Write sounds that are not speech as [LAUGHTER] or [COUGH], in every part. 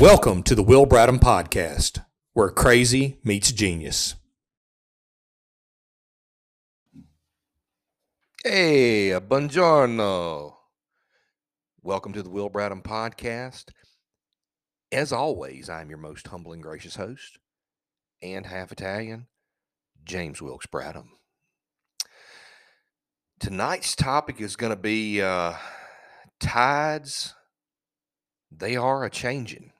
Welcome to the Will Bradham Podcast, where crazy meets genius. Hey, buongiorno. Welcome to the Will Bradham Podcast. As always, I'm your most humble and gracious host, and half Italian, James Wilkes Bradham. Tonight's topic is going to be uh, tides. They are a changing.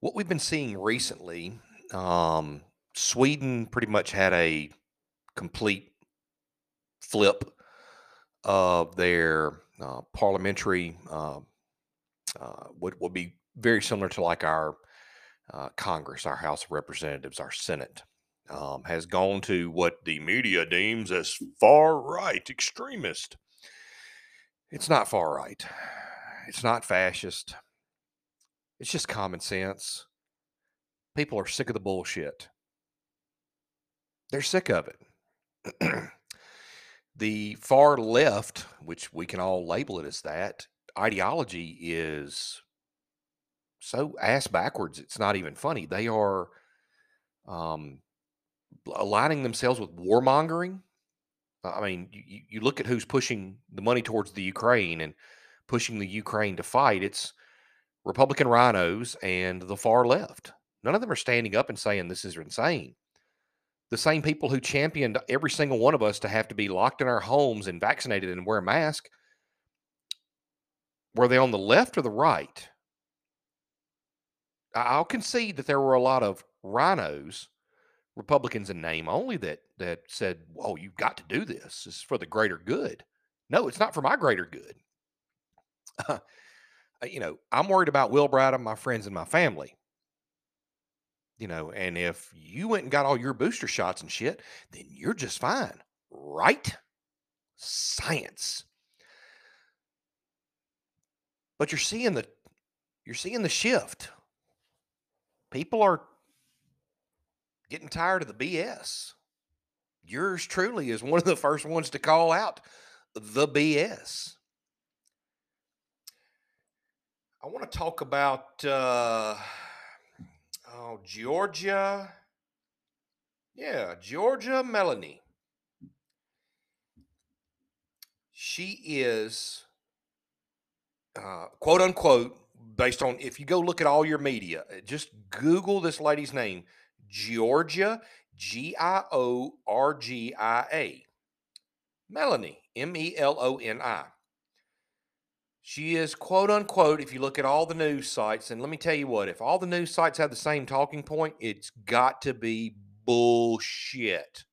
What we've been seeing recently, um, Sweden pretty much had a complete flip of their uh, parliamentary, uh, uh, would, would be very similar to like our uh, Congress, our House of Representatives, our Senate, um, has gone to what the media deems as far right extremist. It's not far right. It's not fascist. It's just common sense. People are sick of the bullshit. They're sick of it. [CLEARS THROAT] the far left, which we can all label it as that, ideology is so ass backwards. It's not even funny. They are um, aligning themselves with warmongering. I mean, you, you look at who's pushing the money towards the Ukraine and pushing the Ukraine to fight. It's Republican RINOs and the far left. None of them are standing up and saying this is insane. The same people who championed every single one of us to have to be locked in our homes and vaccinated and wear a mask, were they on the left or the right? I'll concede that there were a lot of RINOs, Republicans in name only, that that said, "Oh, you've got to do this. This is for the greater good." No, it's not for my greater good. [LAUGHS] Uh, you know, I'm worried about Will Bradham, my friends, and my family. You know, and if you went and got all your booster shots and shit, then you're just fine, right? Science. But you're seeing the you're seeing the shift people are getting tired of the BS. Yours truly is one of the first ones to call out the BS. I want to talk about uh, oh Giorgia. Yeah, Giorgia Meloni. She is uh, quote unquote based on if you go look at all your media, uh, just Google this lady's name, Giorgia G I O R G I A. Meloni M E L O N I. She is quote unquote, if you look at all the news sites, and let me tell you what, if all the news sites have the same talking point, it's got to be bullshit.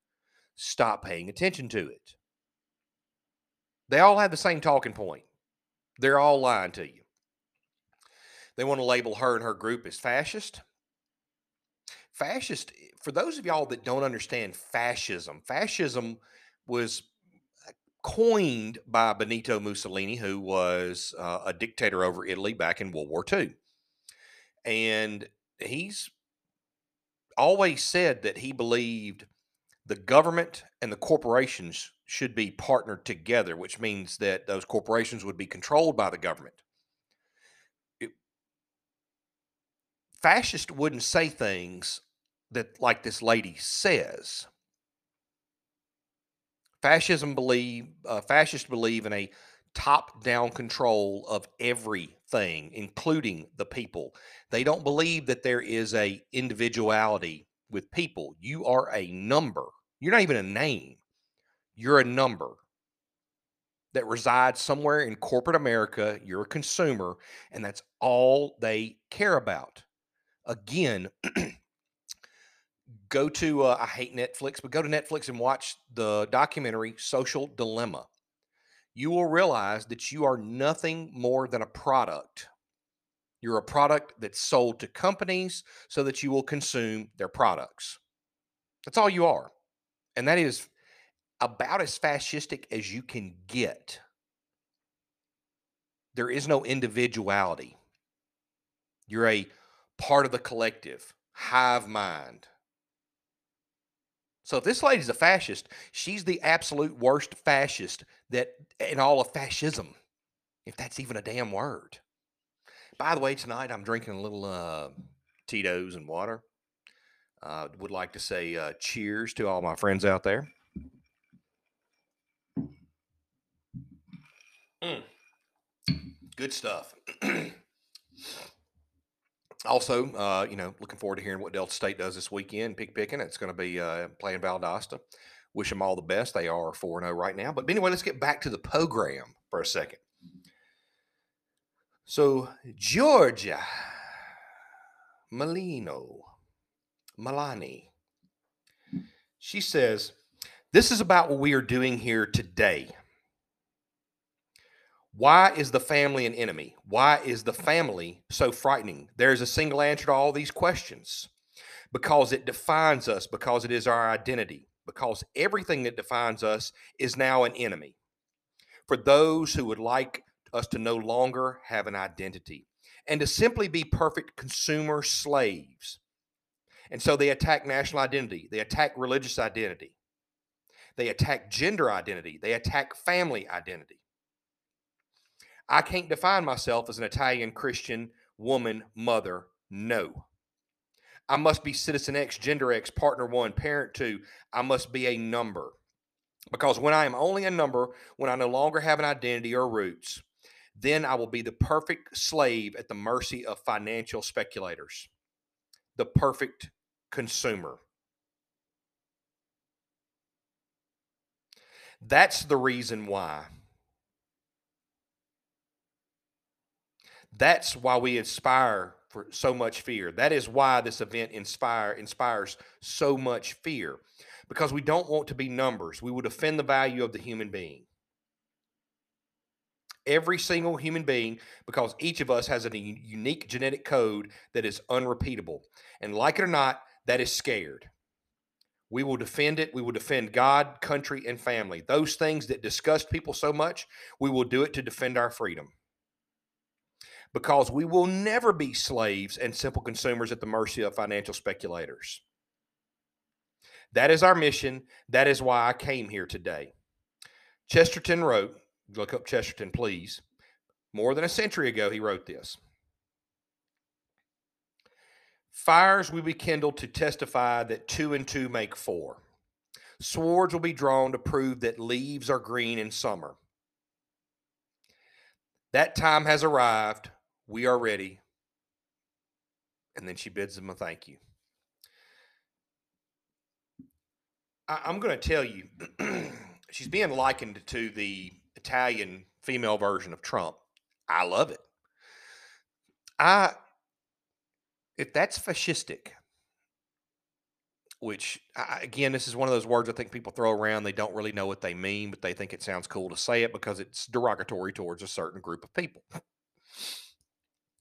Stop paying attention to it. They all have the same talking point. They're all lying to you. They want to label her and her group as fascist. Fascist, for those of y'all that don't understand fascism, fascism was coined by Benito Mussolini, who was uh, a dictator over Italy back in World War II. And he's always said that he believed the government and the corporations should be partnered together, which means that those corporations would be controlled by the government. Fascists wouldn't say things that like this lady says. Fascism believe uh, fascists believe in a top-down control of everything, including the people. They don't believe that there is a individuality with people. You are a number. You're not even a name. You're a number that resides somewhere in corporate America. You're a consumer, and that's all they care about again, [CLEARS THROAT] go to uh, I hate Netflix, but go to Netflix and watch the documentary Social Dilemma. You will realize that you are nothing more than a product. You're a product that's sold to companies so that you will consume their products. That's all you are. And that is about as fascistic as you can get. There is no individuality. You're a part of the collective, hive mind. So if this lady's a fascist, she's the absolute worst fascist that in all of fascism, if that's even a damn word. By the way, tonight I'm drinking a little uh, Tito's and water. Uh, would like to say uh, cheers to all my friends out there. Mm. Good stuff. [CLEARS THROAT] also, uh, you know, looking forward to hearing what Delta State does this weekend. Pick picking. It's going to be uh, playing Valdosta. Wish them all the best. They are 4 0 right now. But anyway, let's get back to the program for a second. So, Giorgia Melino, Milani, she says, This is about what we are doing here today. Why is the family an enemy? Why is the family so frightening? There is a single answer to all these questions because it defines us, because it is our identity, because everything that defines us is now an enemy. For those who would like us to no longer have an identity and to simply be perfect consumer slaves. And so they attack national identity, they attack religious identity, they attack gender identity, they attack family identity. I can't define myself as an Italian Christian woman, mother. No. I must be citizen X, gender X, partner one, parent two. I must be a number. Because when I am only a number, when I no longer have an identity or roots, then I will be the perfect slave at the mercy of financial speculators, the perfect consumer. That's the reason why. That's why we inspire for so much fear. That is why this event inspire inspires so much fear because we don't want to be numbers. We will defend the value of the human being every single human being because each of us has a unique genetic code that is unrepeatable. And like it or not, that is scared. We will defend it. We will defend God, country, and family. Those things that disgust people so much, we will do it to defend our freedom. Because we will never be slaves and simple consumers at the mercy of financial speculators. That is our mission. That is why I came here today. Chesterton wrote, Look up Chesterton, please. More than a century ago, he wrote this. Fires will be kindled to testify that two and two make four. Swords will be drawn to prove that leaves are green in summer. That time has arrived. We are ready. And then she bids them a thank you. I, am going to tell you, [CLEARS THROAT] she's being likened to the Italian female version of Trump. I love it. I if that's fascistic, which I, again, this is one of those words I think people throw around. They don't really know what they mean, but they think it sounds cool to say it because it's derogatory towards a certain group of people.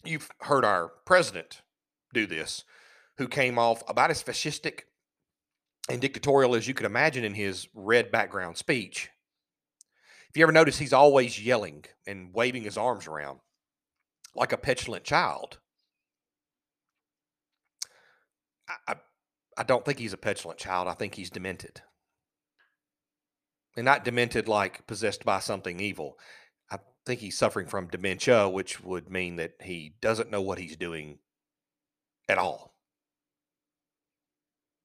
You've heard our president do this, who came off about as fascistic and dictatorial as you could imagine in his red background speech. If you ever notice, he's always yelling and waving his arms around like a petulant child. I, I, I don't think he's a petulant child. I think he's demented. And not demented like possessed by something evil. Think he's suffering from dementia, which would mean that he doesn't know what he's doing at all.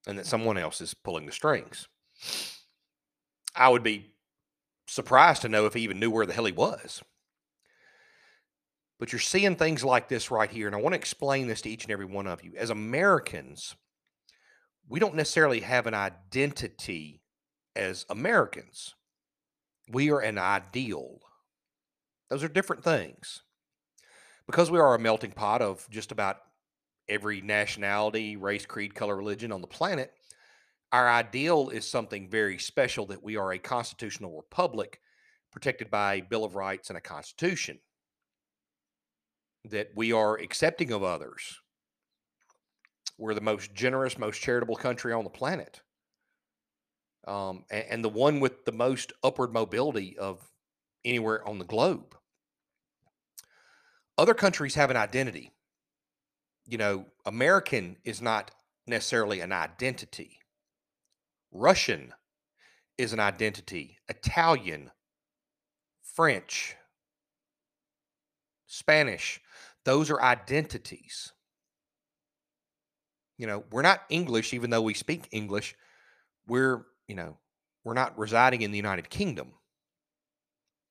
And that someone else is pulling the strings. I would be surprised to know if he even knew where the hell he was. But you're seeing things like this right here. And I want to explain this to each and every one of you. As Americans, we don't necessarily have an identity as Americans, we are an ideal. Those are different things. Because we are a melting pot of just about every nationality, race, creed, color, religion on the planet, our ideal is something very special that we are a constitutional republic protected by a Bill of Rights and a Constitution, that we are accepting of others. We're the most generous, most charitable country on the planet. Um, and, and the one with the most upward mobility of anywhere on the globe. Other countries have an identity. You know, American is not necessarily an identity Russian is an identity, Italian, French, Spanish. Those are identities. You know, we're not English, even though we speak English. We're, you know, we're not residing in the United Kingdom.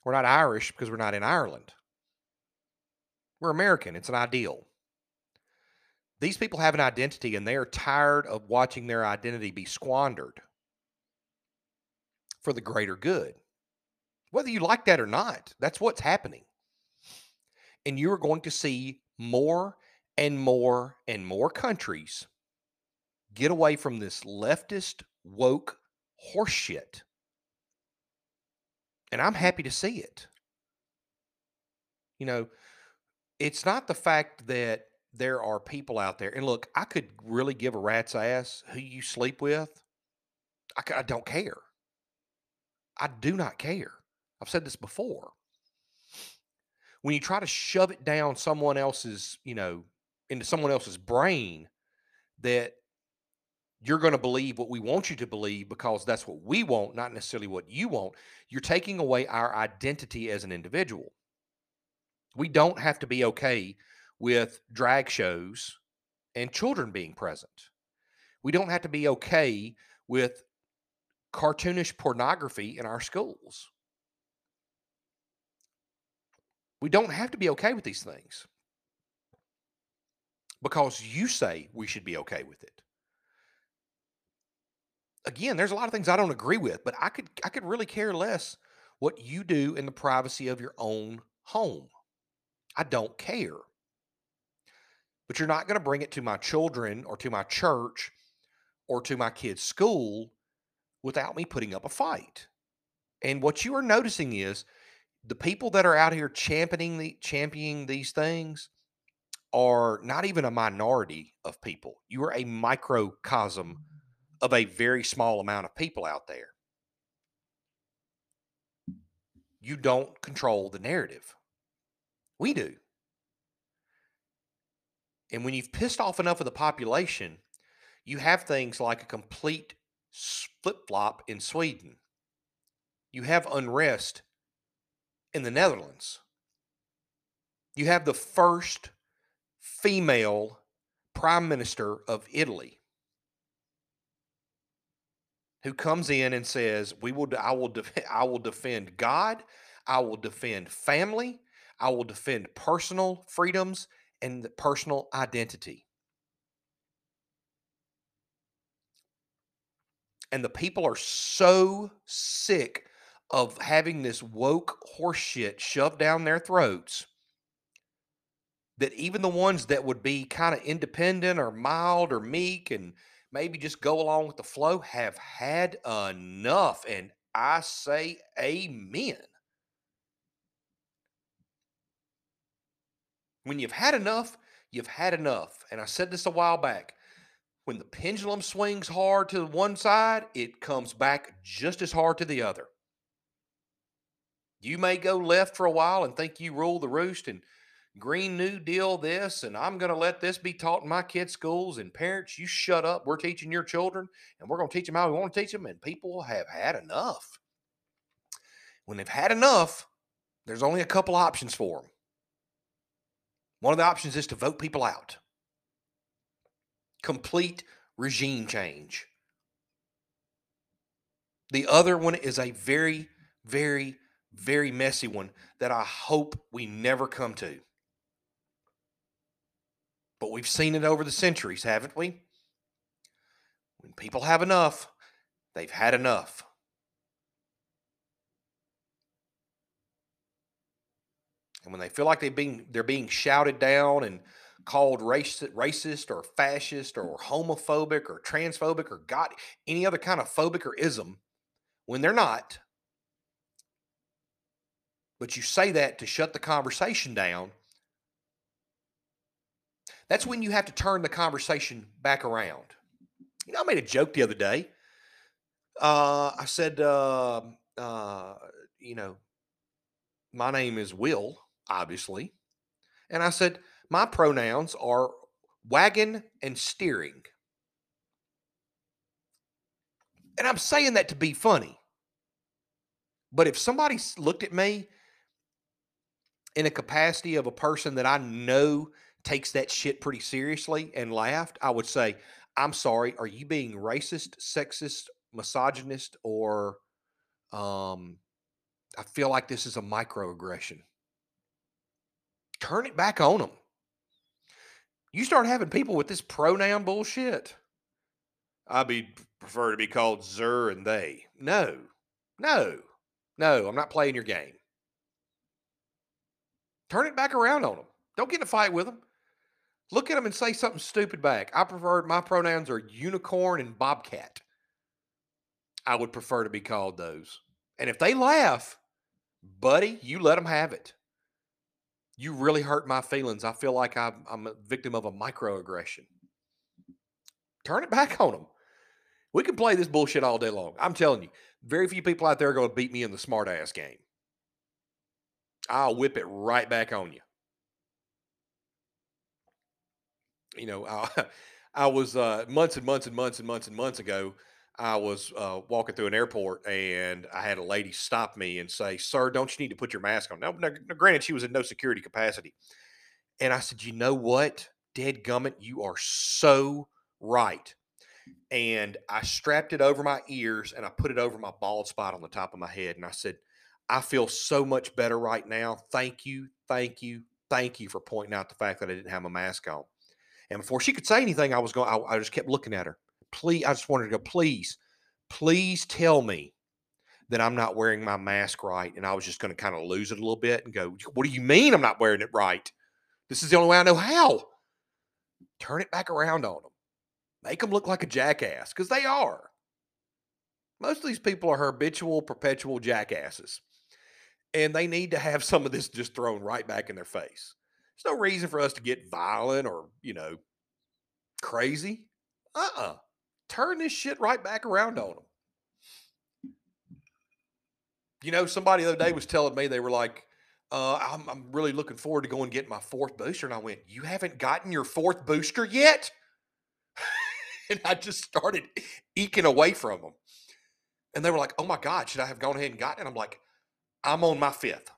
We're not Irish because we're not in Ireland. We're American. It's an ideal. These people have an identity and they are tired of watching their identity be squandered for the greater good. Whether you like that or not, that's what's happening. And you are going to see more and more and more countries get away from this leftist woke horseshit. And I'm happy to see it. You know, it's not the fact that there are people out there, and look, I could really give a rat's ass who you sleep with. I, I don't care. I do not care. I've said this before. When you try to shove it down someone else's, you know, into someone else's brain that you're going to believe what we want you to believe because that's what we want, not necessarily what you want, you're taking away our identity as an individual. We don't have to be okay with drag shows and children being present. We don't have to be okay with cartoonish pornography in our schools. We don't have to be okay with these things because you say we should be okay with it. Again, there's a lot of things I don't agree with, but I could I could really care less what you do in the privacy of your own home. I don't care. But you're not going to bring it to my children or to my church or to my kids' school without me putting up a fight. And what you are noticing is the people that are out here championing the championing these things are not even a minority of people. You are a microcosm of a very small amount of people out there. You don't control the narrative. We do. And when you've pissed off enough of the population, you have things like a complete flip flop in Sweden. You have unrest in the Netherlands. You have the first female prime minister of Italy who comes in and says, "We will I will [LAUGHS] I will defend God, I will defend family, I will defend personal freedoms and personal identity." And the people are so sick of having this woke horseshit shoved down their throats that even the ones that would be kind of independent or mild or meek and maybe just go along with the flow have had enough. And I say amen. When you've had enough, you've had enough. And I said this a while back when the pendulum swings hard to one side, it comes back just as hard to the other. You may go left for a while and think you rule the roost and Green New Deal this, and I'm going to let this be taught in my kids' schools. And parents, you shut up. We're teaching your children, and we're going to teach them how we want to teach them. And people have had enough. When they've had enough, there's only a couple options for them. One of the options is to vote people out complete regime change. The other one is a very, very, very messy one that I hope we never come to. But we've seen it over the centuries, haven't we? When people have enough, they've had enough. And when they feel like they're being they're being shouted down and called racist, racist or fascist or homophobic or transphobic or got any other kind of phobic or ism when they're not. But you say that to shut the conversation down. That's when you have to turn the conversation back around. You know, I made a joke the other day. Uh, I said, uh, uh, you know, my name is Will, obviously. And I said, my pronouns are wagon and steering. And I'm saying that to be funny. But if somebody looked at me in a capacity of a person that I know takes that shit pretty seriously and laughed, I would say, I'm sorry, are you being racist, sexist, misogynist, or um, I feel like this is a microaggression. Turn it back on them. You start having people with this pronoun bullshit. I'd be prefer to be called zer and they. No, no, no. I'm not playing your game. Turn it back around on them. Don't get in a fight with them. Look at them and say something stupid back. I prefer my pronouns are unicorn and bobcat. I would prefer to be called those. And if they laugh, buddy, you let them have it. You really hurt my feelings. I feel like I'm, I'm a victim of a microaggression. Turn it back on them. We can play this bullshit all day long. I'm telling you, very few people out there are going to beat me in the smart ass game. I'll whip it right back on you. You know, I, [LAUGHS] I was uh, months and months and months and months and months ago. I was uh, walking through an airport and I had a lady stop me and say, "Sir, don't you need to put your mask on?" Now, now granted, she was in no security capacity, and I said, "You know what, Dead Gummit, you are so right." And I strapped it over my ears and I put it over my bald spot on the top of my head, and I said, "I feel so much better right now. Thank you, thank you, thank you for pointing out the fact that I didn't have my mask on." And before she could say anything, I was going. I, I just kept looking at her please, I just wanted to go, please, please tell me that I'm not wearing my mask right. And I was just going to kind of lose it a little bit and go, what do you mean I'm not wearing it right? This is the only way I know how. Turn it back around on them. Make them look like a jackass because they are. Most of these people are habitual, perpetual jackasses. And they need to have [LAUGHS] some of this just thrown right back in their face. There's no reason for us to get violent or, you know, crazy. Uh uh-uh. uh turn this shit right back around on them. You know, somebody the other day was telling me they were like, uh, I'm, I'm really looking forward to going and getting my fourth booster. And I went, You haven't gotten your fourth booster yet? [LAUGHS] and I just started eking away from them. And they were like, Oh my God, should I have gone ahead and gotten it? And I'm like, I'm on my fifth.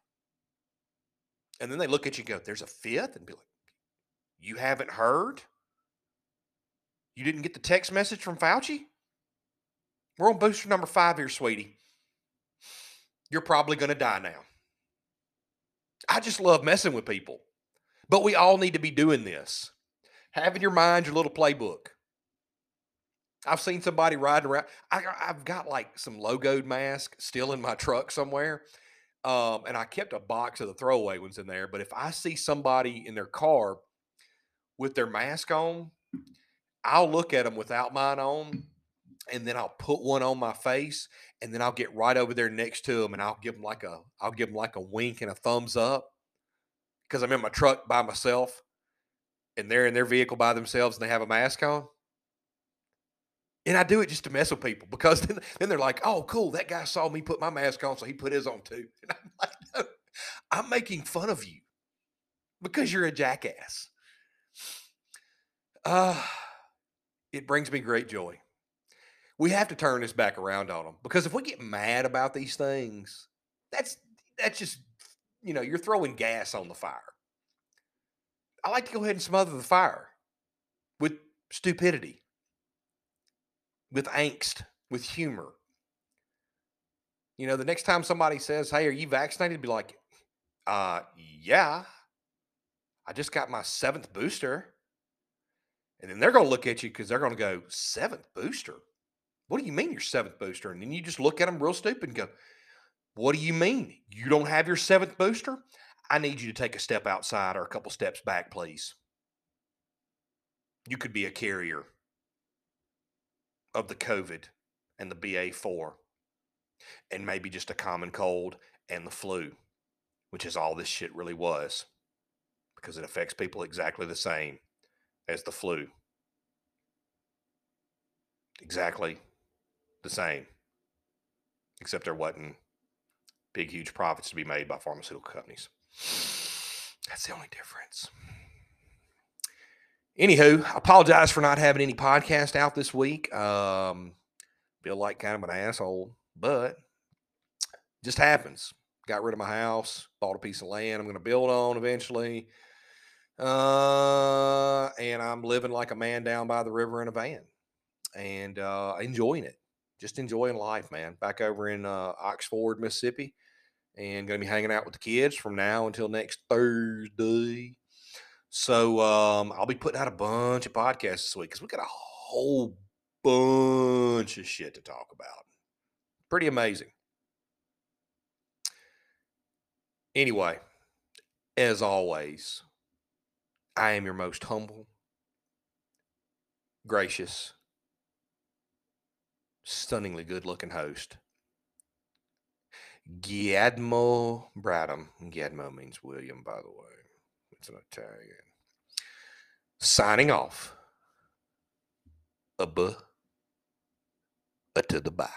And then they look at you and go, There's a fifth? And be like, You haven't heard? You didn't get the text message from Fauci? We're on booster number five here, sweetie. You're probably going to die now. I just love messing with people. But we all need to be doing this. Have in your mind your little playbook. I've seen somebody riding around. I, have got like some logoed mask still in my truck somewhere. Um, and I kept a box of the throwaway ones in there. But if I see somebody in their car with their mask on, I'll look at them without mine on, and then I'll put one on my face, and then I'll get right over there next to them, and I'll give them like a I'll give them like a wink and a thumbs up because I'm in my truck by myself, and they're in their vehicle by themselves, and they have a mask on. And I do it just to mess with people because [LAUGHS] then, then they're like, oh, cool, that guy saw me put my mask on, so he put his on too. [LAUGHS] And I'm like, no, I'm making fun of you because you're a jackass. Uh, [SIGHS] it brings me great joy. We have to turn this back around on them because if we get mad about these things, that's that's just you know you're throwing gas on the fire. I like to go ahead and smother the fire with stupidity, with angst, with humor. You know, the next time somebody says, "Hey, are you vaccinated?" be like, "Uh, yeah, I just got my seventh booster." And then they're going to look at you because they're going to go, seventh booster? What do you mean your seventh booster? And then you just look at them real stupid and go, what do you mean? You don't have your seventh booster? I need you to take a step outside or a couple steps back, please. You could be a carrier of the COVID and the BA4 and maybe just a common cold and the flu, which is all this shit really was because it affects people exactly the same as the flu. Exactly the same, except there wasn't big, huge profits to be made by pharmaceutical companies. That's the only difference. Anywho, I apologize for not having any podcast out this week. Um, feel like kind of an asshole, but just happens. got rid of my house, bought a piece of land I'm going to build on eventually. Uh, and I'm living like a man down by the river in a van and uh, enjoying it. Just enjoying life, man. Back over in uh, Oxford, Mississippi, and going to be hanging out with the kids from now until next Thursday. So um, I'll be putting out a bunch of podcasts this week because we got a whole bunch of shit to talk about. Pretty amazing. Anyway, as always, I am your most humble, gracious, stunningly good looking host, Giadmo Bradham. Giadmo means William, by the way. It's an Italian. Signing off. A buh. A to the bye.